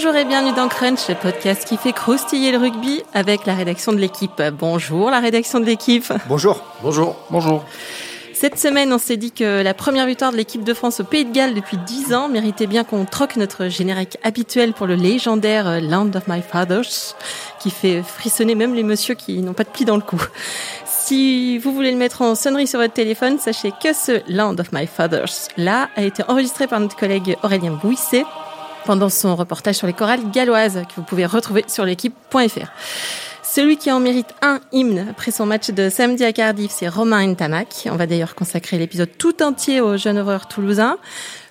Bonjour et bienvenue dans Crunch, le podcast qui fait croustiller le rugby avec la rédaction de l'équipe. Bonjour la rédaction de l'équipe. Bonjour. Bonjour. Bonjour. Cette semaine, on s'est dit que la première victoire de l'équipe de France au Pays de Galles depuis 10 ans méritait bien qu'on troque notre générique habituel pour le légendaire Land of My Fathers, qui fait frissonner même les messieurs qui n'ont pas de plis dans le cou. Si vous voulez le mettre en sonnerie sur votre téléphone, sachez que ce Land of My Fathers là a été enregistré par notre collègue Aurélien Bouisset pendant son reportage sur les chorales galloises que vous pouvez retrouver sur l'équipe.fr. Celui qui en mérite un hymne après son match de samedi à Cardiff, c'est Romain Ntamak. On va d'ailleurs consacrer l'épisode tout entier aux jeunes horreurs toulousains.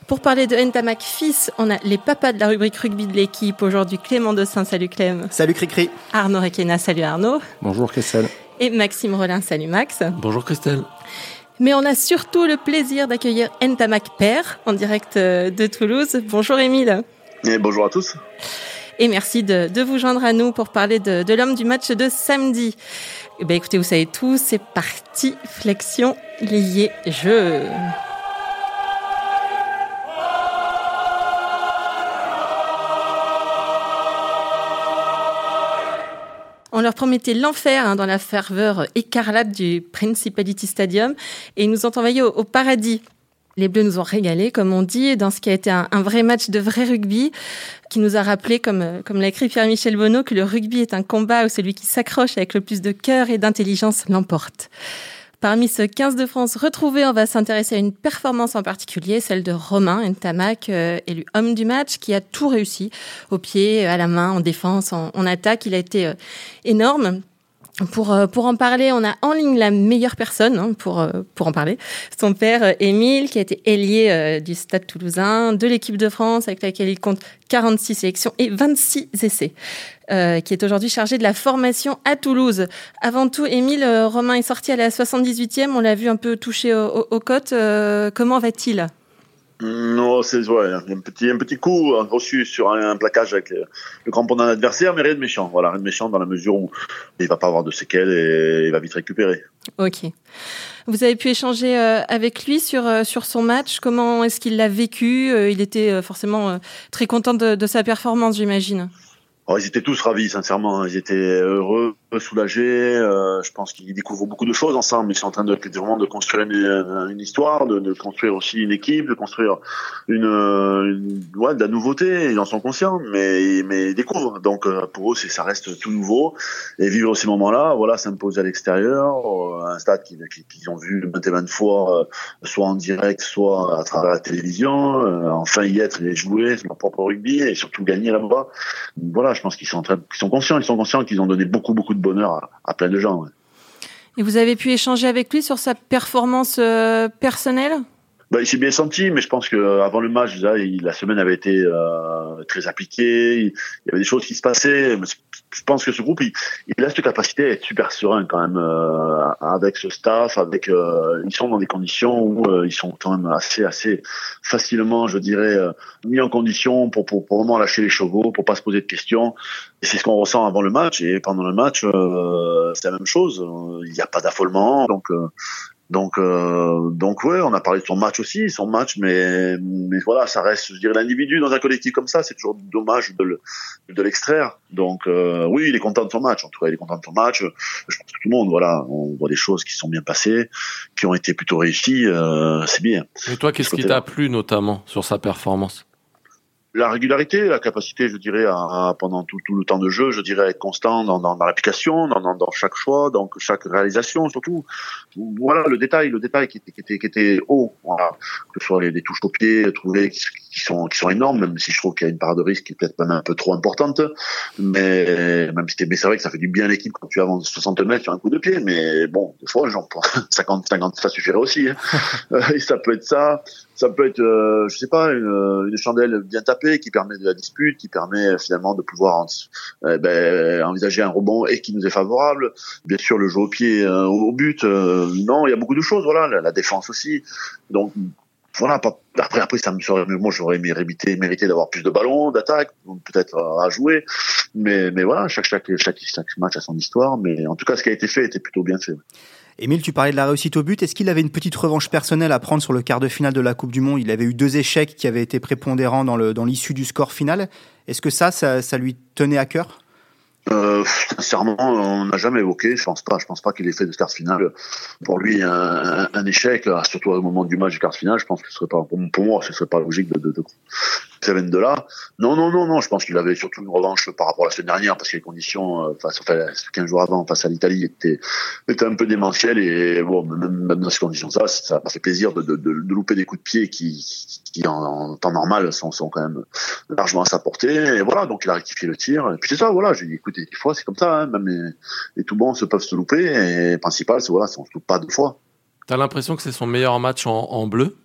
Pour parler de Ntamak fils, on a les papas de la rubrique rugby de l'équipe. Aujourd'hui, Clément Dossin. Salut Clem. Salut Cricri. Arnaud Requena. Salut Arnaud. Bonjour Christelle. Et Maxime Rollin. Salut Max. Bonjour Christelle. Mais on a surtout le plaisir d'accueillir Ntamak père en direct euh, de Toulouse. Bonjour Émile. Bonjour à tous. Et merci de, vous joindre à nous pour parler de, l'homme du match de samedi. Eh ben écoutez, vous savez tout, c'est parti, flexion, lié, jeu. On leur promettait l'enfer hein, dans la ferveur écarlate du Principality Stadium et ils nous ont envoyés au paradis les Bleus nous ont régalé, comme on dit, dans ce qui a été un, vrai match de vrai rugby, qui nous a rappelé, comme, comme l'a écrit Pierre-Michel Bonneau, que le rugby est un combat où celui qui s'accroche avec le plus de cœur et d'intelligence l'emporte. Parmi ce 15 de France retrouvé, on va s'intéresser à une performance en particulier, celle de Romain Ntamak, euh, élu homme du match, qui a tout réussi, au pied, à la main, en défense, en, en attaque. Il a été euh, énorme. Pour, euh, pour en parler, on a en ligne la meilleure personne hein, pour, euh, pour en parler. Son père, euh, Émile, qui a été ailier du Stade toulousain, de l'équipe de France, avec laquelle il compte 46 sélections et 26 essais, qui est aujourd'hui chargé de la formation à Toulouse. Avant tout, Émile, Romain est sorti à la 78e, on l'a vu un peu touché aux, aux côtes. Comment va-t-il? Non, c'est ouais, un petit un petit coup reçu sur un, un plaquage avec le, le crampon d'un adversaire, mais rien de méchant. Voilà, rien de méchant dans la mesure où il va pas avoir de séquelles et il va vite récupérer. Ok. Vous avez pu échanger euh, avec lui sur euh, sur son match. Comment est-ce qu'il l'a vécu euh, Il était forcément très content de, de sa performance, j'imagine. Oh, ils étaient tous ravis, sincèrement. Ils étaient heureux, soulagés. Euh, je pense qu'ils découvrent beaucoup de choses ensemble. Ils sont en train de vraiment de construire une, une histoire, de, de, construire aussi une équipe, de construire une, une ouais, de la nouveauté. Ils en sont conscients, mais mais ils découvrent. Donc euh, pour eux, c'est ça reste tout nouveau. Et vivre ces moments-là, voilà, s'imposer à l'extérieur, euh, un stade qu'ils qui, ont vu maintes et maintes fois, euh, soit en direct, soit à travers la télévision. Euh, enfin y être et jouer leur propre rugby et surtout gagner là-bas. Voilà je pense qu'ils sont, qu'ils sont conscients, ils sont conscients qu'ils ont donné beaucoup, beaucoup bonheur à, plein de gens. Et vous avez pu échanger avec lui sur sa performance euh, personnelle? Bah, il s'est bien senti, mais je pense que avant le match, déjà, il, la semaine avait été euh, très appliquée. Il, y avait des choses qui se passaient. Je pense que ce groupe, il, il a cette capacité à être super serein quand même euh, avec ce staff. Avec, euh, ils sont dans des conditions où euh, ils sont quand même assez, assez facilement, je dirais, euh, mis en condition pour, pour, pour vraiment lâcher les chevaux, pour pas se poser de questions. Et c'est ce qu'on ressent avant le match. Et pendant le match, euh, c'est la même chose. Il n'y a pas d'affolement. Donc donc, euh, donc ouais, on a parlé de son match aussi, son match, mais, mais voilà, ça reste, je dirais, l'individu dans un collectif comme ça, c'est toujours dommage de, le, de l'extraire. Donc, euh, oui, il est content de son match. En tout cas, il est content de son match. Je pense que tout le monde, voilà, on voit des choses qui sont bien passées, qui ont été plutôt réussies. Euh, c'est bien. Et toi, qu'est-ce qui t'a plu notamment sur sa performance? La régularité, la capacité, je dirais, à, à, pendant tout, tout, le temps de jeu, je dirais, être constant dans, dans, dans l'application, dans, dans, chaque choix, dans chaque réalisation, surtout. Voilà le détail, le détail qui était, qui était, qui haut. Que ce soit les, les touches au pied, trouver qui, qui, sont, qui sont énormes, même si je trouve qu'il y a une part de risque qui est peut-être même un peu trop importante. Mais même si c'est vrai que ça fait du bien à l'équipe quand tu avances 60 mètres sur un coup de pied. Mais bon, des fois, genre, 50, 50, ça suffirait aussi. Hein. Et ça peut être ça ça peut être, euh, je sais pas, une, une, chandelle bien tapée qui permet de la dispute, qui permet finalement de pouvoir euh, ben, envisager un rebond et qui nous est favorable. Bien sûr, le jeu au pied, euh, au but, euh, non, il y a beaucoup de choses. Voilà, la, la défense aussi. Donc voilà, pas, après, après, ça me serait, moi, j'aurais mérité, mérité d'avoir plus de ballons, d'attaque, peut-être à jouer. Mais, mais voilà, chaque, chaque, chaque, chaque match a son histoire. Mais en tout cas, ce qui a été fait était plutôt bien fait. Émile, tu parlais de la réussite au but. Est-ce qu'il avait une petite revanche personnelle à prendre sur le quart de finale de la Coupe du Monde? Il avait eu deux échecs qui avaient été prépondérants dans l'issue du score final. Est-ce que ça, ça lui tenait à cœur? Euh, sincèrement, on n'a jamais évoqué. Je pense pas. Je pense pas qu'il ait fait de quart finale pour lui un, échec, surtout au moment du match du quart finale. Je pense que ce serait pas pour moi, ce serait pas logique de, de, de, de, de là. Non, non, non, non. Je pense qu'il avait surtout une revanche par rapport à la semaine dernière parce que les conditions euh, face, enfin, 15 jours avant face à l'Italie étaient, un peu démentielles et bon, même, dans ces conditions-là, ça m'a fait plaisir de, louper des coups de pied qui, qui en, en temps normal sont, sont quand même largement à sa portée. Et voilà, donc il a rectifié le tir. Et puis c'est ça, voilà. J'ai dit, écoute des fois c'est comme ça, hein, même les, tout bons se peuvent se louper. Et le principal, c'est voilà, on se loupe pas deux fois. T'as l'impression que c'est son meilleur match en, bleu?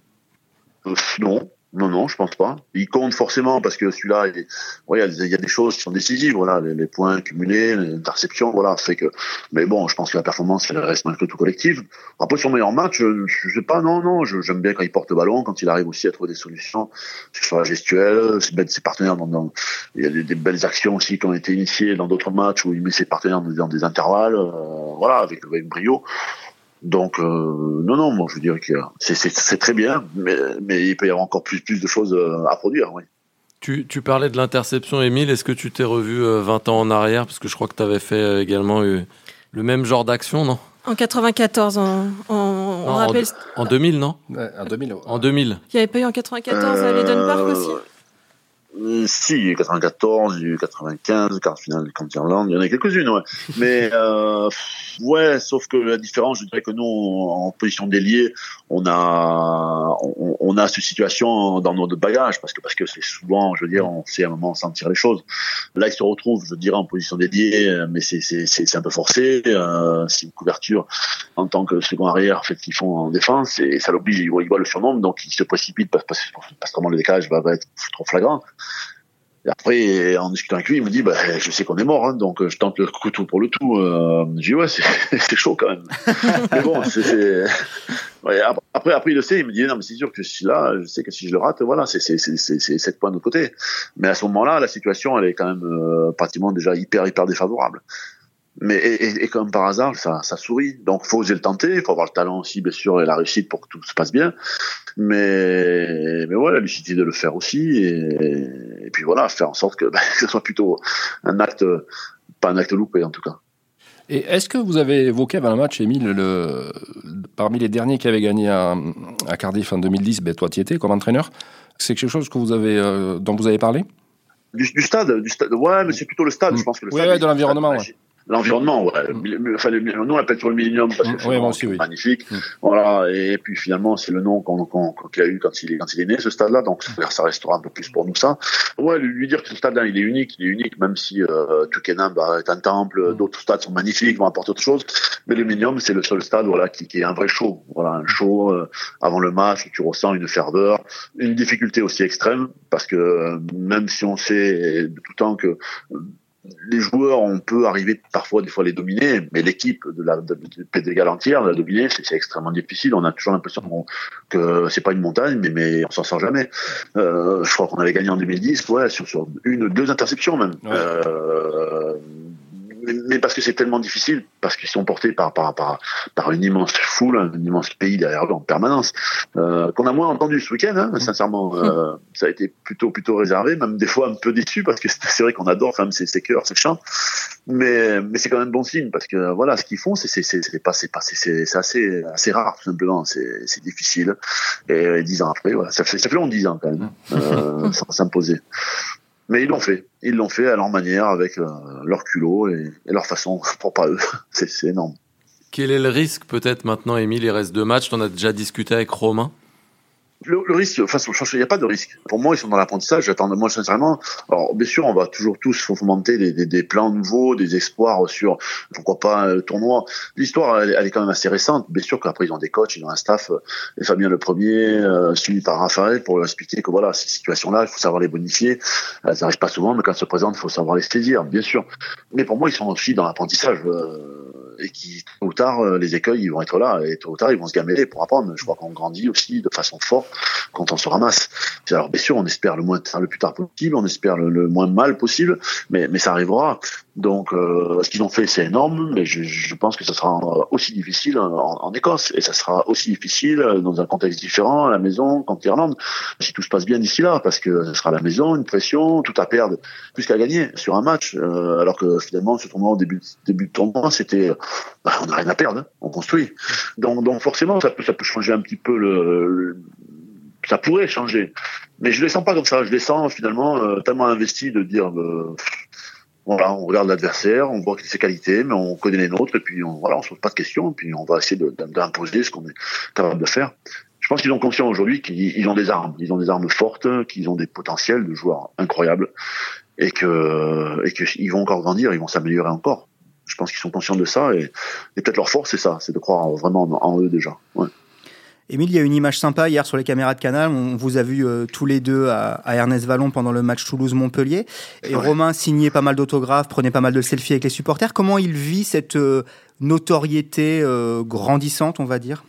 Euh, Non, non, non, je pense pas. Il compte forcément parce que celui-là, il, il, y a des choses qui sont décisives, voilà, les, points cumulés, l'interception, voilà, fait que. Mais bon, je pense que la performance, elle reste malgré tout collective. Après son meilleur match, je, je sais pas, non, non, j'aime bien quand il porte le ballon, quand il arrive aussi à trouver des solutions, sur la gestuelle, ses partenaires dans, il y a des, belles actions aussi qui ont été initiées dans d'autres matchs où il met ses partenaires dans, des intervalles, euh, voilà, avec, avec brio. Donc euh, non, non, moi je veux dire que c'est très bien, mais, mais il peut y avoir encore plus, plus de choses euh, à produire. Oui. Tu, tu parlais de l'interception, Émile. Est-ce que tu t'es revu 20 euh, ans en arrière? Parce que je crois que tu avais fait également le même genre d'action, non? En 94, on, on, rappelle... En, 2000, non? En 2000. En 2000. Il n'y avait pas eu en 94 à l'Eden Park aussi? Euh, si, il y a eu 94, il y a eu 95, quart finale contre l'Irlande, il y en a quelques-unes, ouais. Mais euh, ouais, sauf que la différence, je dirais que nous, en position d'ailier, on a on, on, a cette situation dans notre bagage parce que parce que c'est souvent, je veux dire, on sait à un moment sentir les choses. Là, il se retrouve, je dirais, en position d'ailier, mais c'est c'est c'est un peu forcé. Euh, c'est une couverture en tant que second arrière, fait qu'ils font en défense et ça l'oblige. Il voit, il voit le surnom, donc il se précipite parce, parce, parce que le décalage va, va être trop flagrant. Après, en discutant avec lui, il me dit, bah, je sais qu'on est mort, hein, donc je tente le couteau pour le tout. Euh, je dis, ouais, c'est chaud quand même. mais bon, c'est... Ouais, après, après, il le sait, il me dit, non, mais c'est sûr que si là, je sais que si je le rate, voilà, c'est 7 points de côté. Mais à ce moment-là, la situation, elle est quand même euh, pratiquement déjà hyper, hyper défavorable. Mais et, et, comme par hasard, ça, ça sourit. Donc, faut oser le tenter. Il faut avoir le talent aussi, bien sûr, et la réussite pour que tout se passe bien. Mais mais ouais, la lucidité de le faire aussi. Et, et puis voilà, faire en sorte que, bah, que ce soit plutôt un acte, pas un acte loupé en tout cas. Et est-ce que vous avez évoqué avant le match, Émile, le, parmi les derniers qui avaient gagné à, à Cardiff en 2010, ben toi tu étais comme entraîneur, c'est quelque chose que vous avez, euh, dont vous avez parlé? Du, du, stade, du stade, ouais, mais c'est plutôt le stade, je pense que le stade. Ouais, de l'environnement. Ouais. L'environnement, ouais. Mm. Enfin, nous on l'appelle sur le Millennium parce que mm. c'est magnifique. Mm. Voilà. Et puis finalement, c'est le nom qu'on qu'il a eu quand il est quand il est né ce stade-là. Donc ça restera un peu plus pour nous ça. Ouais, lui, dire que ce stade-là, il est unique, il est unique, même si euh, Twickenham est un temple, d'autres stades sont magnifiques, vont apporter autre chose. Mais le Millennium, c'est le seul stade, voilà, qui, qui, est un vrai show. Voilà, un show euh, avant le match où tu ressens une ferveur, une difficulté aussi extrême parce que euh, même si on sait de tout temps que les joueurs, on peut arriver parfois des fois à les dominer, mais l'équipe de la de, de entière, la dominer, c'est extrêmement difficile. On a toujours l'impression que c'est pas une montagne, mais, mais on s'en sort jamais. Euh, je crois qu'on avait gagné en 2010, ouais, sur, sur une, deux interceptions même. Euh, mais, parce que c'est tellement difficile, parce qu'ils sont portés par, par, par, par une immense foule, un immense pays derrière eux en permanence, euh, qu'on a moins entendu ce week-end, hein, sincèrement. Euh, ça a été plutôt plutôt réservé, même des fois un peu déçu, parce que c'est vrai qu'on adore quand même ces, ces chœurs, ces chants, mais, mais c'est quand même bon signe, parce que voilà, ce qu'ils font, c'est pas, pas, c'est assez, assez rare, tout simplement, c'est difficile. Et dix ans après, voilà, ça fait, ça fait long dix ans quand même, euh, sans s'imposer. Mais ils l'ont fait. Ils l'ont fait à leur manière, avec euh, leur culot et, leur façon, pour pas eux. C'est énorme. Quel est le risque peut-être maintenant, Émile Il reste deux matchs. Tu en as déjà discuté avec Romain? Le, le, risque, enfin, il n'y a pas de risque. Pour moi, ils sont dans l'apprentissage. J'attends, moi, sincèrement, alors, bien sûr, on va toujours tous fomenter des, des, des, plans nouveaux, des espoirs sur, pourquoi pas, un tournoi. L'histoire, elle, elle, est quand même assez récente. Bien sûr qu'après, ils ont des coachs, ils ont un staff, euh, et Fabien le premier, euh, suivi par Raphaël, pour leur expliquer que voilà, ces situations-là, il faut savoir les bonifier. Elles n'arrivent pas souvent, mais quand elles se présentent, il faut savoir les saisir, bien sûr. Mais pour moi, ils sont aussi dans l'apprentissage. Euh, et qui tôt ou tard euh, les écueils ils vont être là et tôt ou tard ils vont se gameler pour apprendre. Je crois qu'on grandit aussi de façon forte quand on se ramasse. Alors bien sûr on espère le moins le plus tard possible, on espère le, moins mal possible, mais mais ça arrivera. Donc, euh, ce qu'ils ont fait, c'est énorme, mais je, je, pense que ça sera aussi difficile en, en, Écosse, et ça sera aussi difficile dans un contexte différent, à la maison, contre l'Irlande, si tout se passe bien d'ici là, parce que ce sera à la maison, une pression, tout à perdre, plus qu'à gagner sur un match, euh, alors que finalement, ce tournoi, au début, début de tournoi, c'était, bah, on n'a rien à perdre, hein, on construit. Donc, donc forcément, ça peut, ça peut changer un petit peu le, le ça pourrait changer. Mais je les sens pas comme ça. Je les sens finalement euh, tellement investis de dire euh, voilà, on regarde l'adversaire, on voit ses qualités, mais on connaît les nôtres et puis on voilà, on se pose pas de questions et puis on va essayer d'imposer ce qu'on est capable de faire. Je pense qu'ils ont conscience aujourd'hui qu'ils ont des armes, ils ont des armes fortes, qu'ils ont des potentiels de joueurs incroyables et que et qu'ils vont encore grandir, ils vont s'améliorer encore. Je pense qu'ils sont conscients de ça et, peut-être leur force c'est ça, c'est de croire vraiment en, eux déjà. Émile, il y a une image sympa hier sur les caméras de Canal. On vous a vu euh, tous les deux à, à, Ernest Vallon pendant le match Toulouse-Montpellier. Et ouais. Romain signait pas mal d'autographes, prenait pas mal de selfies avec les supporters. Comment il vit cette euh, notoriété euh, grandissante, on va dire?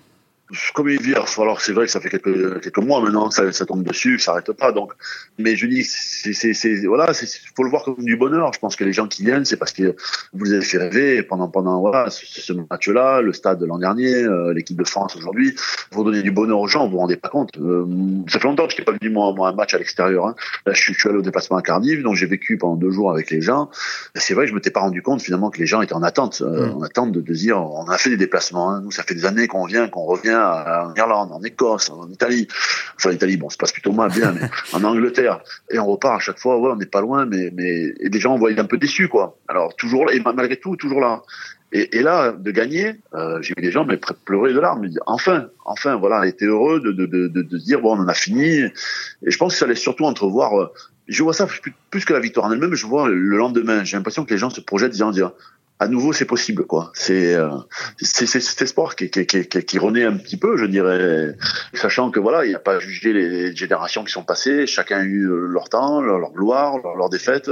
Comme il vit, alors c'est vrai que ça fait quelques, quelques mois maintenant que ça, ça tombe dessus, ça s'arrête pas. Donc, mais je dis, c'est, voilà, c'est, faut le voir comme du bonheur. Je pense que les gens qui viennent, c'est parce que vous les avez fait rêver pendant, pendant, voilà, ce, ce match-là, le stade de l'an dernier, euh, l'équipe de France aujourd'hui. Vous donnez du bonheur aux gens, vous vous rendez pas compte. Euh, ça fait longtemps que je n'ai pas venu moi, moi un match à l'extérieur. Hein. Là, je suis, je suis allé au déplacement à Cardiff, donc j'ai vécu pendant deux jours avec les gens. C'est vrai, je m'étais pas rendu compte finalement que les gens étaient en attente, euh, mmh. en attente de, de dire, on a fait des déplacements. Hein. Nous, ça fait des années qu'on vient, qu'on revient en Irlande, en Écosse, en Italie. Enfin, l'Italie, bon, ça passe plutôt mal, bien, mais en Angleterre. Et on repart à chaque fois, ouais, on n'est pas loin, mais, mais, et des gens, on voit un peu déçus, quoi. Alors, toujours là, et malgré tout, toujours là. Et, et là, de gagner, euh, j'ai vu des gens mais pleurer de larmes, enfin, enfin, voilà, était heureux de, de, de, de, dire, bon, on en a fini. Et je pense que ça laisse surtout entrevoir, euh, je vois ça plus, plus que la victoire en elle-même, je vois le lendemain. J'ai l'impression que les gens se projettent disant, dire, à nouveau c'est possible quoi. C'est euh, cet espoir qui, qui, qui, qui, renaît un petit peu je dirais. Sachant que voilà il n'y a pas à juger les générations qui sont passées. Chacun a eu leur temps leur, leur gloire leur, leur défaite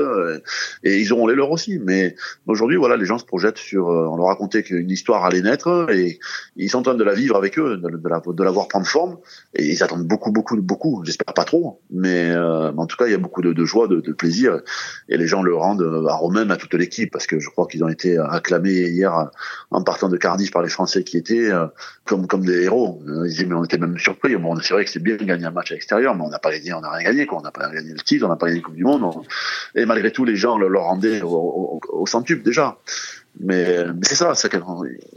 et ils auront les leurs aussi. Mais aujourd'hui voilà les gens se projettent sur on leur racontait qu'une histoire allait naître et ils sont en train de la vivre avec eux de, de la de la voir prendre forme et ils attendent beaucoup beaucoup beaucoup. J'espère pas trop mais, euh, mais en tout cas il y a beaucoup de, de joie de, de, plaisir et les gens le rendent à Romain à toute l'équipe parce que je crois qu'ils ont été acclamé hier en partant de Cardiff par les Français qui étaient euh, comme comme des héros. Ils disaient mais on était même surpris. Bon, c'est vrai que c'est bien de gagner un match à l'extérieur, mais on n'a pas gagné, on n'a rien gagné, quoi. On n'a pas gagné le titre, on n'a pas gagné la Coupe du Monde. On... Et malgré tout, les gens le, rendaient au, au, centuple déjà. Mais, mais c'est ça,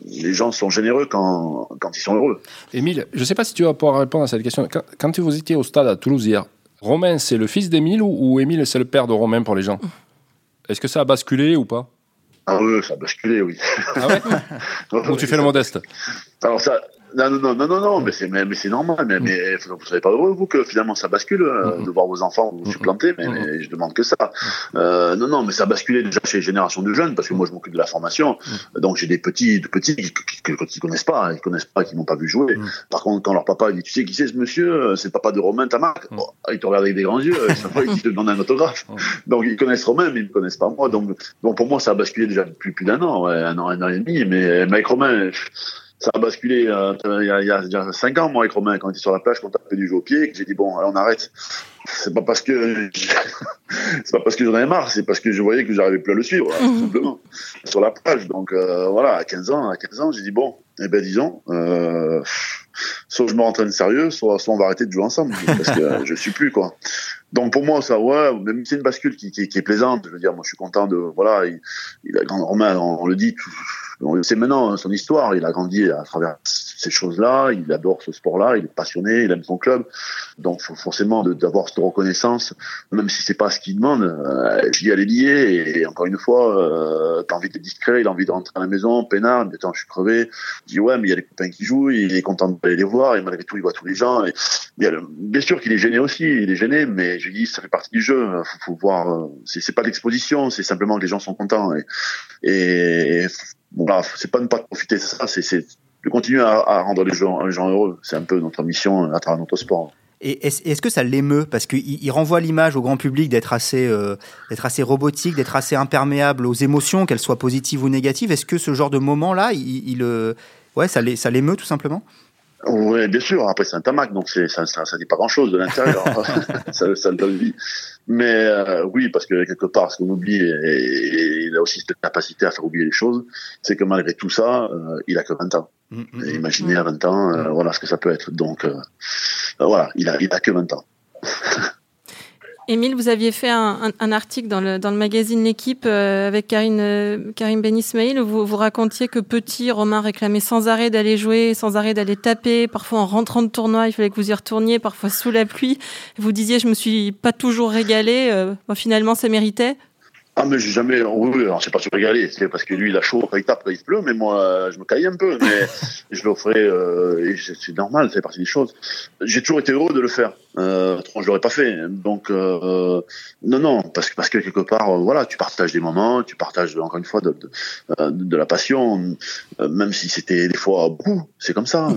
les gens sont généreux quand, quand ils sont heureux. Émile, je ne sais pas si tu vas pouvoir répondre à cette question. Quand, quand vous étiez au stade à Toulouse hier, Romain, c'est le fils d'Émile ou, ou Émile, c'est le père de Romain pour les gens? Est-ce que ça a basculé ou pas? Ah oui, ça a basculé, oui. Ah ouais Ou tu fais le modeste Alors ça, non, non, non, non, non, mais c'est, mais, mais c'est normal. Mais, mais vous savez pas heureux, vous, que finalement ça bascule, euh, de voir vos enfants vous supplanter, mais, mais je demande que ça. Euh, non, non, mais ça a basculé déjà chez les générations de jeunes, parce que moi je m'occupe de la formation. Donc j'ai des petits, de petits qui, qui, qui, connaissent pas, ils connaissent pas, qui m'ont pas vu jouer. Par contre, quand leur papa dit, tu sais qui c'est ce monsieur, c'est le papa de Romain, ta marque. Bon, ils te regardent avec des grands yeux, ils te demandent un autographe. Donc ils connaissent Romain, mais ils me connaissent pas moi. Donc, donc pour moi ça a basculé déjà depuis plus d'un an, ouais, un an, un an et demi. Mais, avec Romain ça a basculé euh, il, y a, y a, il y a cinq ans, moi, avec Romain, quand on était sur la plage, qu'on tapait du jeu au pied, que j'ai dit, bon, allez, on arrête. C'est pas parce que, c'est pas parce que j'en avais marre, c'est parce que je voyais que j'arrivais plus à le suivre, tout simplement. Sur la plage. Donc, euh, voilà, à 15 ans, à 15 ans, j'ai dit, bon, eh ben, disons, euh, soit je me rentraîne sérieux, soit, soit on va arrêter de jouer ensemble, parce que je suis plus, quoi. Donc pour moi, ça, ouais, même c'est une bascule qui, qui, qui, est plaisante. Je veux dire, moi, je suis content de, voilà, il, il a, Romain, on, le dit, on sait maintenant son histoire. Il a grandi à travers ces choses-là. Il adore ce sport-là. Il est passionné. Il aime son club. Donc forcément, d'avoir cette reconnaissance, même si c'est pas ce qu'il demande, euh, j'y allais lier. Et, encore une fois, euh, t'as envie d'être discret. Il a envie de rentrer à la maison, peinard. Mais attends, je suis crevé. Il dit ouais, mais il y a les copains qui jouent. Il est content d'aller les voir. Et malgré tout, il voit tous les gens. Bien sûr qu'il est gêné aussi. Il est gêné, mais je dis, ça fait partie du jeu. Faut, faut voir. C'est pas l'exposition. C'est simplement que les gens sont contents. Et, et voilà, c'est pas ne pas profiter de ça, c'est de continuer à, rendre les gens, heureux. C'est un peu notre mission à travers notre sport. Et est-ce est que ça l'émeut? Parce qu'il il renvoie l'image au grand public d'être assez, euh, assez robotique, d'être assez imperméable aux émotions, qu'elles soient positives ou négatives. Est-ce que ce genre de moment-là, ouais, ça l'émeut tout simplement? Oui, bien sûr. Après, c'est un tamac, donc c'est, ça, ça, ça dit pas grand-chose de l'intérieur. ça, ça le donne vie. Mais euh, oui, parce que quelque part, ce qu'on oublie, et, il a aussi cette capacité à faire oublier les choses, c'est que malgré tout ça, euh, il a que 20 ans. Mm, mm, mm. imaginez à 20 ans, euh, voilà ce que ça peut être. Donc voilà, il a, il a que 20 ans. Émile, vous aviez fait un, un, article dans le, dans le magazine L'équipe euh, avec Karine, euh, Karine Ben Ismail où vous, vous racontiez que petit, Romain réclamait sans arrêt d'aller jouer, sans arrêt d'aller taper. Parfois en rentrant de tournoi, il fallait que vous y retourniez, parfois sous la pluie. Vous disiez, je me suis pas toujours régalé. Euh, finalement, ça méritait. Ah mais j'ai jamais, oui, alors c'est pas se régaler, c'est parce que lui il a chaud quand il tape, quand il pleut, mais moi je me caille un peu, mais je l'offrais, euh, et c'est normal, fait partie des choses. J'ai toujours été heureux de le faire, euh, je l'aurais pas fait, donc euh, non non, parce que parce que quelque part, euh, voilà, tu partages des moments, tu partages encore une fois de de, euh, de la passion, euh, même si c'était des fois beaucoup, c'est comme ça.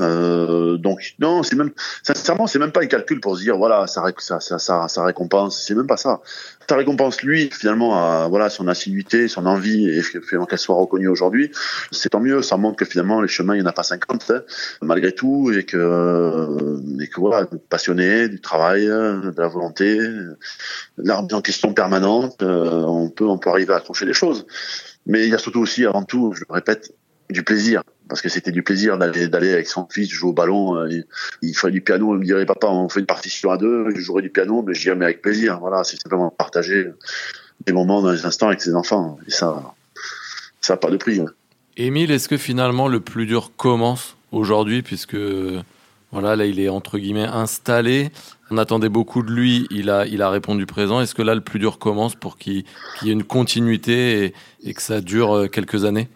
donc non, c'est même sincèrement, c'est même pas un calcul pour se dire voilà ça ça ça ça, ça récompense, c'est même pas ça. Ça récompense lui finalement à voilà son assiduité, son envie et finalement qu'elle soit reconnue aujourd'hui, c'est tant mieux. Ça montre que finalement les chemins il n'y en a pas 50 hein, malgré tout et que et que voilà passionné du travail, de la volonté, de la en question permanente, euh, on peut on peut arriver à accrocher les choses. Mais il y a surtout aussi avant tout, je le répète, du plaisir parce que c'était du plaisir d'aller avec son fils jouer au ballon. Euh, il, ferait du piano, il me dirait papa, on fait une partition à deux, je jouerai du piano, mais je dirais mais avec plaisir. Voilà, c'est simplement partager des moments les instants avec ses enfants. Et ça, ça n'a pas de prix. Émile, est-ce que finalement le plus dur commence aujourd'hui, puisque là il est entre guillemets installé. On attendait beaucoup de lui, il a, il a répondu présent. Est-ce que là le plus dur commence pour qu'il y ait une continuité et que ça dure euh, quelques années?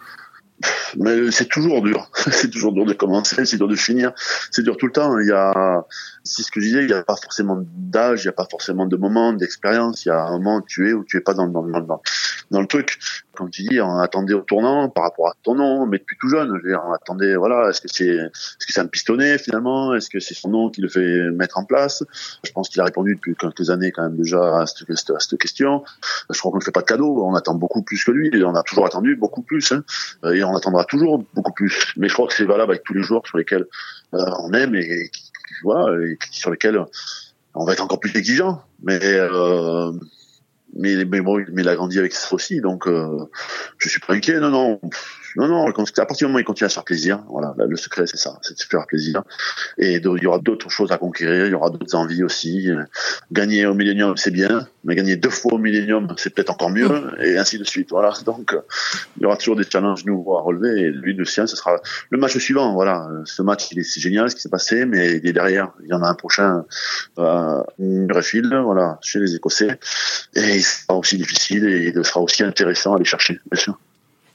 Mais c'est toujours dur. c'est toujours dur de commencer, c'est dur de finir. C'est dur tout le temps. Il y a, c'est ce que je disais, il n'y a pas forcément d'âge, il n'y a pas forcément de moment, d'expérience. Il y a un moment où tu es ou tu es pas dans, dans, dans, dans le truc. Comme tu dis, on attendait au tournant par rapport à ton nom, mais depuis tout jeune, je veux dire, on attendait, voilà, est-ce que c'est, est-ce que c'est un pistonné finalement, est-ce que c'est son nom qui le fait mettre en place? Je pense qu'il a répondu depuis quelques années quand même déjà à cette, question. Je crois qu'on ne fait pas de cadeau, on attend beaucoup plus que lui, et on a toujours attendu beaucoup plus, hein, et on attendra toujours beaucoup plus. Mais je crois que c'est valable avec tous les joueurs sur lesquels euh, on aime et, qui, voilà, et sur lesquels on va être encore plus exigeant. Mais euh, mais, mais bon, mais il a grandi avec ça aussi, donc euh, je suis pas inquiet. Non, non, non, non. À partir du moment où il continue à se faire plaisir, voilà, le secret c'est ça, c'est de se faire plaisir. Et il y aura d'autres choses à conquérir, il y aura d'autres envies aussi. Gagner au Millennium, c'est bien, mais gagner deux fois au Millennium, c'est peut-être encore mieux, et ainsi de suite. Voilà. Donc, il y aura toujours des challenges nouveaux à relever. Et lui, le sien, ce sera le match suivant. Voilà, ce match, il est, c'est génial ce qui s'est passé, mais il est derrière. Il y en a un prochain, euh, Murrayfield, voilà, chez les Écossais, et il sera aussi difficile et il sera aussi intéressant à aller chercher, bien sûr.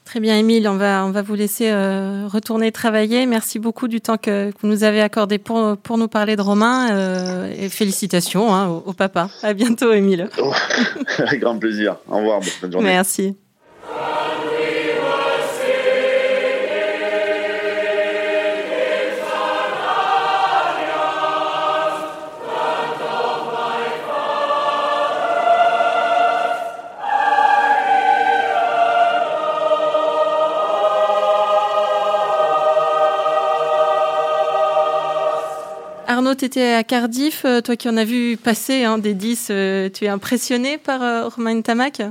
Très bien, Émile, on va, on va vous laisser euh, retourner travailler. Merci beaucoup du temps que, vous nous avez accordé pour, pour nous parler de Romain. Euh, et félicitations hein, au, papa. À bientôt, Émile. avec grand plaisir. Au revoir. Bonne journée. Merci. Arnaud, tu étais à Cardiff, euh, toi qui en as vu passer hein, des 10, euh, tu es impressionné par euh, Romain Tamac?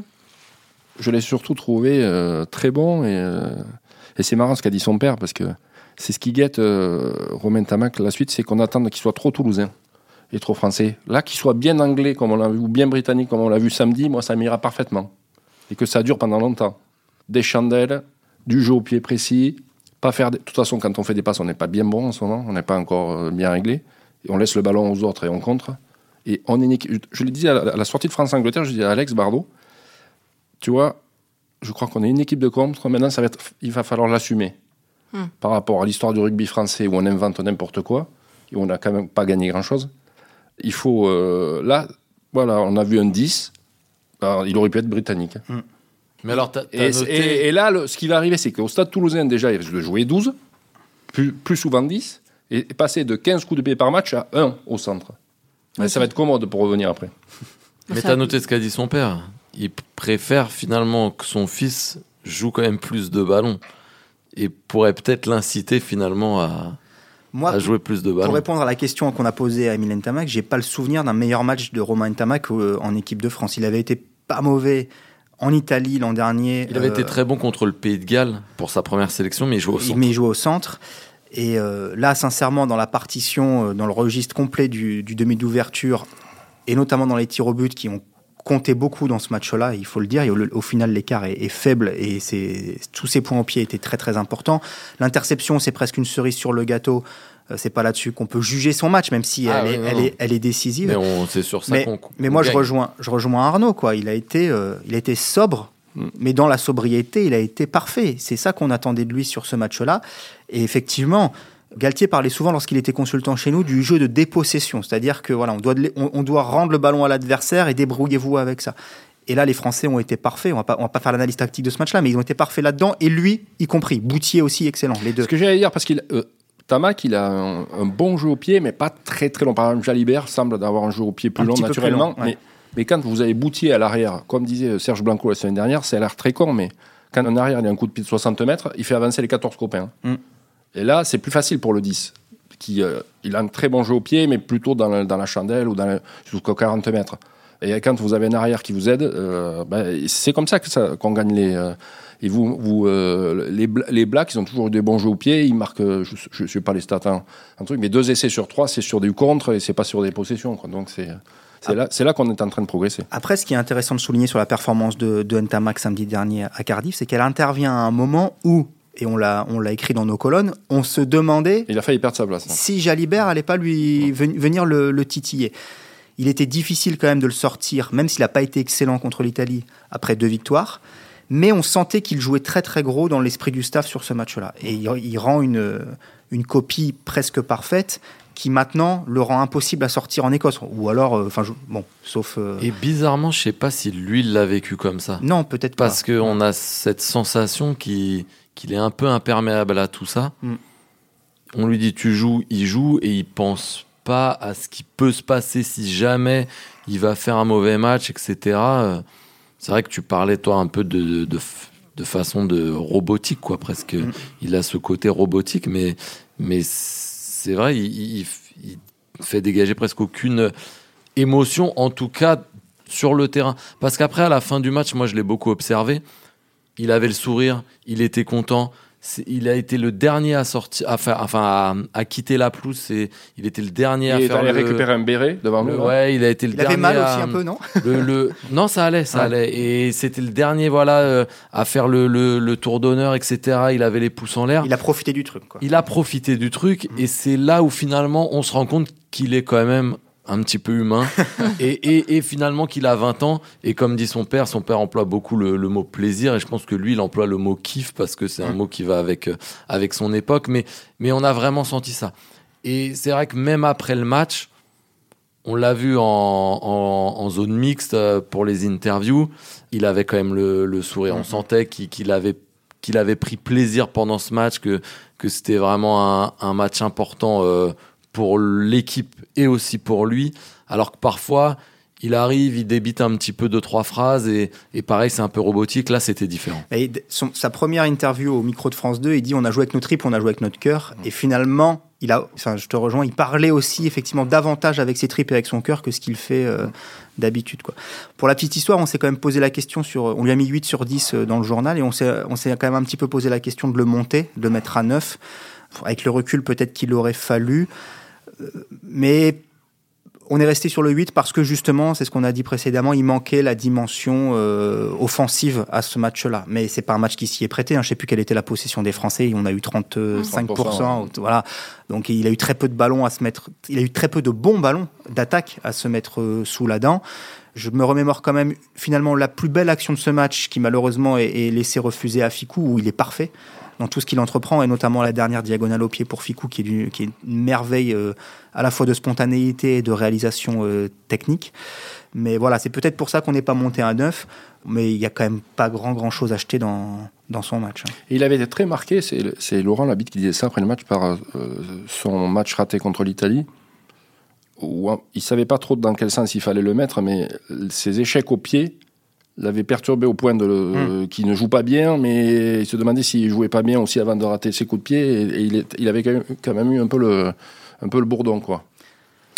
Je l'ai surtout trouvé très bon et, c'est marrant ce qu'a dit son père parce que c'est ce qui guette Romain Tamac la suite, c'est qu'on attend qu'il soit trop toulousain et trop français. Là, qu'il soit bien anglais comme on l'a vu ou bien britannique comme on l'a vu samedi, moi ça m'ira parfaitement. Et que ça dure pendant longtemps. Des chandelles, du jeu au pied précis, pas faire. De toute façon, quand on fait des passes, on n'est pas bien bon en ce moment, on n'est pas encore bien réglé on laisse le ballon aux autres et on contre. Et on est Je le disais à la, sortie de France-Angleterre, je disais à Alex Bardot, tu vois, je crois qu'on est une équipe de contre. Maintenant, ça va être, il va falloir l'assumer. Hmm. Par rapport à l'histoire du rugby français où on invente n'importe quoi et on n'a quand même pas gagné grand-chose. Il faut. Euh, là, voilà, on a vu un 10. il aurait pu être britannique. Hmm. Mais alors, et, là, ce qui va arriver, c'est qu'au stade toulousain, déjà, il risque de jouer 12, plus, plus souvent 10 et passer de 15 coups de pied par match à 1 au centre. Ça va être commode pour revenir après. Mais tu as noté ce qu'a dit son père. Il préfère finalement que son fils joue quand même plus de ballons et pourrait peut-être l'inciter finalement à, Moi, à jouer plus de pour ballons. répondre à la question qu'on a posée à Emile Ntamak, j'ai pas le souvenir d'un meilleur match de Romain Ntamak euh, en équipe de France. Il avait été pas mauvais en Italie l'an dernier. Il avait euh, été très bon contre le Pays de Galles pour sa première sélection, mais il jouait au centre. mais il jouait au centre. Et euh, là, sincèrement, dans la partition, euh, dans le registre complet du, du demi d'ouverture, et notamment dans les tirs au but qui ont compté beaucoup dans ce match-là, il faut le dire, et au, au final, l'écart est, est faible et c'est, tous ces points au pied étaient très très importants. L'interception, c'est presque une cerise sur le gâteau. Euh, c'est pas là-dessus qu'on peut juger son match, même si Ah elle, oui, est, non, elle, non. est, elle est décisive. Mais on, c'est sur ça Mais, qu'on. mais qu'on moi, je rejoins, je rejoins Arnaud. Quoi. Il, a été, euh, il a été sobre. Mais dans la sobriété, il a été parfait. C'est ça qu'on attendait de lui sur ce match-là. Et effectivement, Galtier parlait souvent, lorsqu'il était consultant chez nous, du jeu de dépossession. C'est-à-dire que voilà, on doit, on, on doit rendre le ballon à l'adversaire et débrouillez-vous avec ça. Et là, les Français ont été parfaits. On va pas, on va pas faire l'analyse tactique de ce match-là, mais ils ont été parfaits là-dedans. Et lui, y compris. Boutier aussi, excellent. Les deux. Ce que j'allais dire, parce qu'il. euh, Tamac, il a un, un bon jeu au pied, mais pas très très long. Par exemple, Jalibert semble avoir un jeu au pied plus Un long naturellement. long, ouais. mais, mais quand vous avez Boutier à l'arrière, comme disait Serge Blanco la semaine dernière, ça a l'air très con, mais quand en arrière il a un coup de pied de 60 mètres, il fait avancer les 14 copains. Mm. Et là, c'est plus facile pour le 10. Qui, euh, il a un très bon jeu au pied, mais plutôt dans, la chandelle ou dans jusqu'aux 40 mètres. Et quand vous avez un arrière qui vous aide, euh, ben, c'est comme ça qu'on gagne les. euh, et vous, vous euh, les, les Blacks, ils ont toujours eu des bons jeux au pied. Ils marquent, je ne sais pas les stats, hein, un truc, mais deux essais sur trois, c'est sur du contre et c'est pas sur des possessions. quoi. Donc c'est c'est là, là qu'on est en train de progresser. Après, ce qui est intéressant de souligner sur la performance de, de Ntamak samedi dernier à Cardiff, c'est qu'elle intervient à un moment où, et on l'a, on l'a écrit dans nos colonnes, on se demandait Il a failli perdre sa place. hein. si Jalibert allait pas lui ven- venir le, le titiller. Il était difficile quand même de le sortir, même s'il n'a pas été excellent contre l'Italie après deux victoires. Mais on sentait qu'il jouait très très gros dans l'esprit du staff sur ce match-là. Et il, il rend une, une copie presque parfaite qui maintenant le rend impossible à sortir en Écosse. Ou alors, euh, enfin, bon, sauf. euh, Et bizarrement, je sais pas si lui l'a vécu comme ça. non, peut-être pas. Parce qu'on a cette sensation qu'il est un peu imperméable à tout ça. Mm. On lui dit tu joues, il joue et il pense pas à ce qui peut se passer si jamais il va faire un mauvais match, etc. C'est vrai que tu parlais toi un peu de, de, de f- de façon de robotique, quoi, presque. Mm. Il a ce côté robotique, mais, mais c'est vrai, il, fait dégager presque aucune émotion, en tout cas sur le terrain. Parce qu'après, à la fin du match, moi je l'ai beaucoup observé. Il avait le sourire, il était content. Il a été le dernier à sortir, à, faire- enfin à, à quitter la pelouse. C'est- Il était le dernier à Il est faire allé le, récupérer un béret devant le- nous. là. ouais, il a été le il dernier. avait mal à- aussi un peu, non? le, le- non, ça allait, ça Ouais. allait. Et c'était le dernier, voilà, euh, à faire le, le- le tour d'honneur, etc. Il avait les pouces en l'air. Il a profité du truc. Quoi. Il a profité du truc, et c'est là où finalement on se rend compte qu'il est quand même un petit peu humain, et, et- et finalement qu'il a 20 ans, et comme dit son père, son père emploie beaucoup le, le mot plaisir, et je pense que lui, il emploie le mot kiff, parce que c'est un mot qui va avec, euh, avec son époque, mais, mais on a vraiment senti ça. Et c'est vrai que même après le match, on l'a vu en, en- en zone mixte euh, pour les interviews, il avait quand même le, le sourire. On sentait qu'il avait, qu'il avait pris plaisir pendant ce match, que, que c'était vraiment un, un match important euh, pour l'équipe et aussi pour lui. Alors que parfois, il arrive, il débite un petit peu deux, trois phrases et, et pareil, c'est un peu robotique. Là, c'était différent. Et d- son- sa première interview au micro de France 2, il dit on a joué avec nos tripes, on a joué avec notre cœur. Et finalement, il a, enfin, je te rejoins, il parlait aussi effectivement davantage avec ses tripes et avec son cœur que ce qu'il fait euh, d'habitude. Quoi. Pour la petite histoire, on s'est quand même posé la question sur. On lui a mis 8 sur 10 euh, dans le journal et on s'est, on s'est quand même un petit peu posé la question de le monter, de le mettre à 9. Avec le recul, peut-être qu'il aurait fallu. Mais on est resté sur le 8 parce que justement, c'est ce qu'on a dit précédemment, il manquait la dimension euh, offensive à ce match-là. Mais c'est pas un match qui s'y est prêté. Hein. Je sais plus quelle était la possession des Français. On a eu 35%. 30%, Voilà. Donc il a eu très peu de ballons à se mettre. Il a eu très peu de bons ballons d'attaque à se mettre euh, sous la dent. Je me remémore quand même finalement la plus belle action de ce match qui malheureusement est, est laissée refuser à Ficou où il est parfait dans tout ce qu'il entreprend et notamment la dernière diagonale au pied pour Ficou qui est, une merveille euh, à la fois de spontanéité et de réalisation euh, technique. Mais voilà, c'est peut-être pour ça qu'on n'est pas monté à 9, mais il y a quand même pas grand grand chose à jeter dans, dans son match. hein. Il avait été très marqué, c'est c'est Laurent Labitte qui disait ça après le match, par euh, son match raté contre l'Italie, où hein, il savait pas trop dans quel sens il fallait le mettre, mais ses échecs au pied l'avait perturbé au point de le, qu'il ne joue pas bien, mais il se demandait s'il jouait pas bien aussi avant de rater ses coups de pied. Et, et il, est- il avait quand même, quand même eu un peu le, un peu le bourdon, quoi.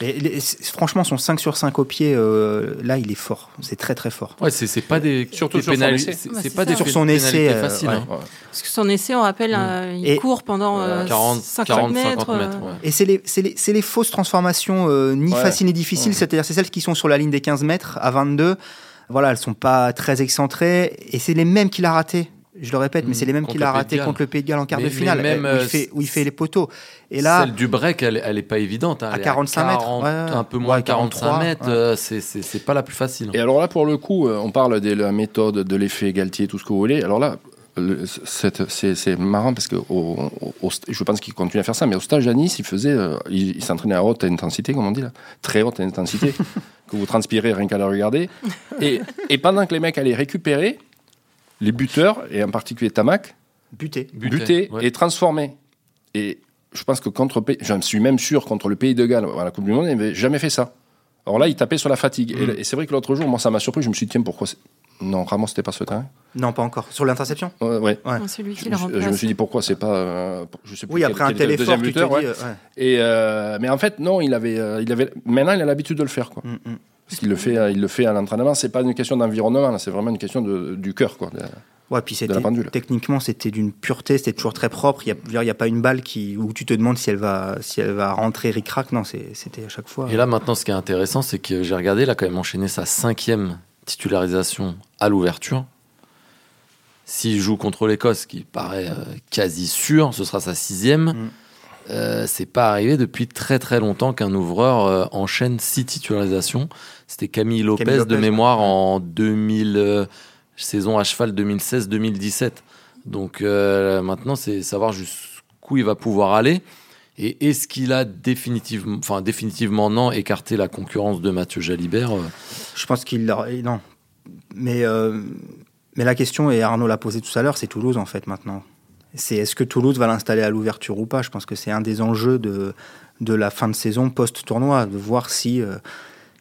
Et les- franchement, son 5 sur 5 au pied, euh, là, il est fort. C'est très très fort. Ouais, c'est c'est pas des Surtout des sur son essai. c'est- pas des Sur son essai, euh, faciles. ouais. hein. Parce que son essai, on rappelle, euh, il Et- court pendant euh, 40, 50 40, mètres. 50 mètres. ouais. Et c'est les, c'est les, c'est les fausses transformations, euh, ni Ouais. faciles ni difficiles, Ouais. c'est-à-dire c'est celles qui sont sur la ligne des 15 mètres à 22. Voilà, elles sont pas très excentrées, et c'est les mêmes qu'il a raté. Je le répète, mais Mmh, c'est les mêmes qu'il a raté contre le Pays de Galles en quart Mais- de finale, mais même, où, euh, il fait, où il fait les poteaux. Et là, Celle du break, elle, elle est pas évidente. hein. À Elle est 45 mètres, 40, ouais, ouais. Un peu moins Ouais, de 45 43, mètres, ouais. euh, c'est- pas la plus facile. Et alors là, pour le coup, euh, on parle de la méthode, de l'effet Galtier, tout ce que vous voulez. Alors là, c'est marrant parce que au, au- au- je pense qu'il continue à faire ça, mais au stage à Nice, il faisait, euh, il, il s'entraînait à haute intensité, comme on dit là, très haute intensité, que vous transpirez rien qu'à le regarder. Et, et pendant que les mecs allaient récupérer, les buteurs, et en particulier Tamac, buté. Buté, buter ouais. et transformer. Et je pense que contre, j'en suis même sûr, contre le Pays de Galles, à la Coupe du Monde, il n'avait jamais fait ça. Alors là, il tapait sur la fatigue. Mm. Et, et c'est vrai que l'autre jour, moi, ça m'a surpris. Je me suis dit, tiens, pourquoi c'est- Non, Ramos, c'était pas ce terrain. Non, pas encore. Sur l'interception Ouais, ouais. Ouais. Celui qui Je, me suis- remplace. je me suis dit, pourquoi c'est pas. euh, je sais plus Oui, quel- après un quel était tel le effort, deuxième tu te buteur, ouais. dis. euh, ouais. Et euh, mais en fait, non, il avait, euh, il avait. Maintenant, il a l'habitude de le faire, quoi. Mm, mm. Parce qu'il le fait, euh, il le fait à l'entraînement. C'est pas une question d'environnement, c'est vraiment une question de, du cœur, quoi. Ouais, puis de la c'était pendule. techniquement c'était d'une pureté, c'était toujours très propre. Il y a, y a pas une balle qui où tu te demandes si elle va si elle va rentrer ric-rac. Non, c'était à chaque fois. Et là, maintenant, ce qui est intéressant, c'est que j'ai regardé, il a quand même enchaîné sa cinquième titularisation à l'ouverture. S'il joue contre l'Écosse, qui paraît euh, quasi sûr, ce sera sa sixième. Mm. Euh, c'est pas arrivé depuis très très longtemps qu'un ouvreur euh, enchaîne six titularisations. C'était Camille Lopez, Camille de mémoire ouais. en 2000, euh, saison à cheval 2016-2017. Donc maintenant, c'est savoir jusqu'où il va pouvoir aller. Et est-ce qu'il a définitivement, enfin définitivement non, écarté la concurrence de Mathieu Jalibert euh, Je pense qu'il l'a- et non. Mais euh, mais la question et Arnaud l'a posée tout à l'heure, c'est Toulouse en fait maintenant. C'est est-ce que Toulouse va l'installer à l'ouverture ou pas? Je pense que c'est un des enjeux de de la fin de saison post-tournoi, de voir si euh,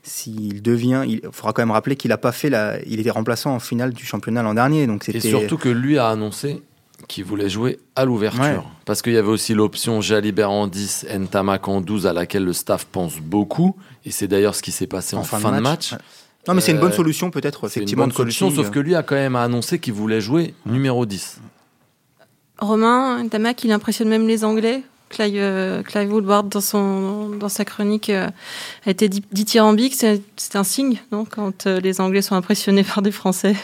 s'il devient. Il faudra quand même rappeler qu'il a pas fait la. Il était remplaçant en finale du championnat l'an dernier, donc Et c'était. surtout que lui a annoncé qu'il voulait jouer à l'ouverture. Ouais. Parce qu'il y avait aussi l'option Jalibert en 10, Ntamak en 12, à laquelle le staff pense beaucoup. Et c'est d'ailleurs ce qui s'est passé en, fin, de match. ouais. Non, mais c'est une bonne Euh, solution peut-être C'est une effectivement bonne de solution, coaching. sauf que lui a quand même annoncé qu'il voulait jouer numéro 10. Romain, Tamac, il impressionne même les Anglais. Clive, euh, Clive Woodward, dans, son, dans sa chronique, euh, a été dit- dithyrambique. C'est c'est un signe, non Quand euh, les Anglais sont impressionnés par des Français.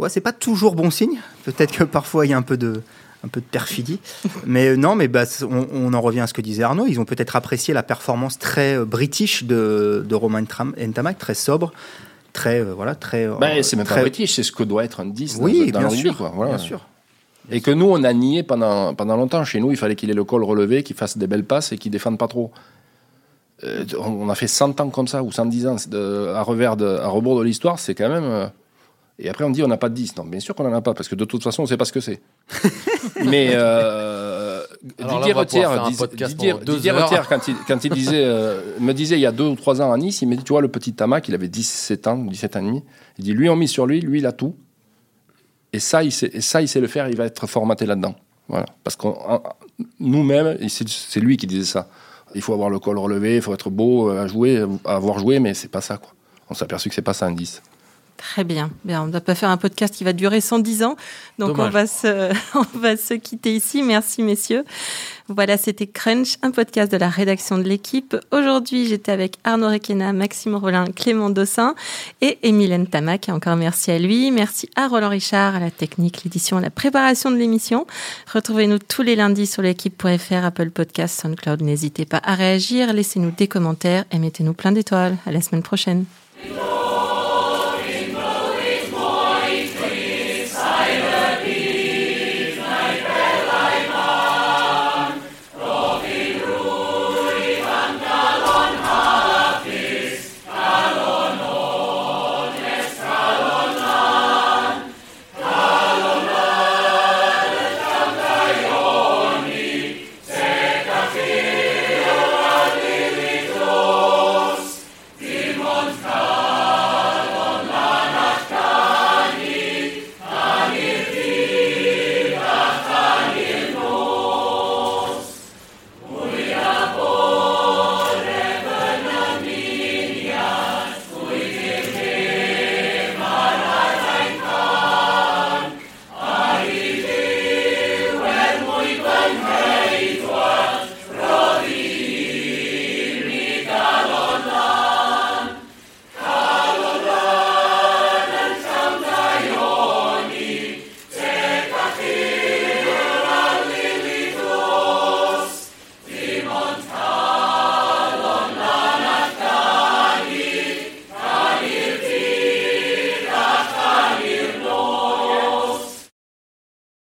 Ouais, c'est pas toujours bon signe. Peut-être que parfois il y a un peu de, un peu de perfidie. mais euh, non, mais bah, on, on en revient à ce que disait Arnaud. Ils ont peut-être apprécié la performance très euh, british de, de Romain Ntamak, très sobre, très euh, voilà, très. euh, Ben, c'est même très... pas british, c'est ce que doit être un 10 dans- Oui, dans, bien sûr, quoi. Voilà. bien sûr. Et que nous, on a nié pendant, pendant longtemps. Chez nous, il fallait qu'il ait le col relevé, qu'il fasse des belles passes et qu'il défende pas trop. Euh, on a fait 100 ans comme ça, ou 110 ans de- à, revers de, à rebours de l'histoire, c'est quand même. Euh, Et après, on dit on n'a pas de 10. Non, bien sûr qu'on n'en a pas, parce que de toute façon, on ne sait pas ce que c'est. Mais euh, Didier podcast Didier. Retière, quand il, quand il disait, euh, me disait il y a deux ou trois ans à Nice, il m'a dit tu vois, le petit Tamac, il avait 17 ans, 17 ans et demi. Il dit lui, on mise sur lui, lui, il a tout. Et ça, il sait, et ça, il sait le faire, il va être formaté là-dedans. Voilà. Parce que nous-mêmes, c'est c'est lui qui disait ça. Il faut avoir le col relevé, il faut être beau à jouer, à avoir joué, mais c'est pas ça, quoi. On s'est aperçu que c'est pas ça un 10. Très bien. bien on ne doit pas faire un podcast qui va durer 110 ans. Donc on va, se, on va se quitter ici. Merci messieurs. Voilà, c'était Crunch, un podcast de la rédaction de l'équipe. Aujourd'hui, j'étais avec Arnaud Requena, Maxime Rollin, Clément Dossin et Émile Tamac. Encore merci à lui. Merci à Roland Richard, à la technique, l'édition, à la préparation de l'émission. Retrouvez-nous tous les lundis sur l'équipe.fr, Apple Podcast, SoundCloud. N'hésitez pas à réagir, laissez-nous des commentaires et mettez-nous plein d'étoiles. À la semaine prochaine.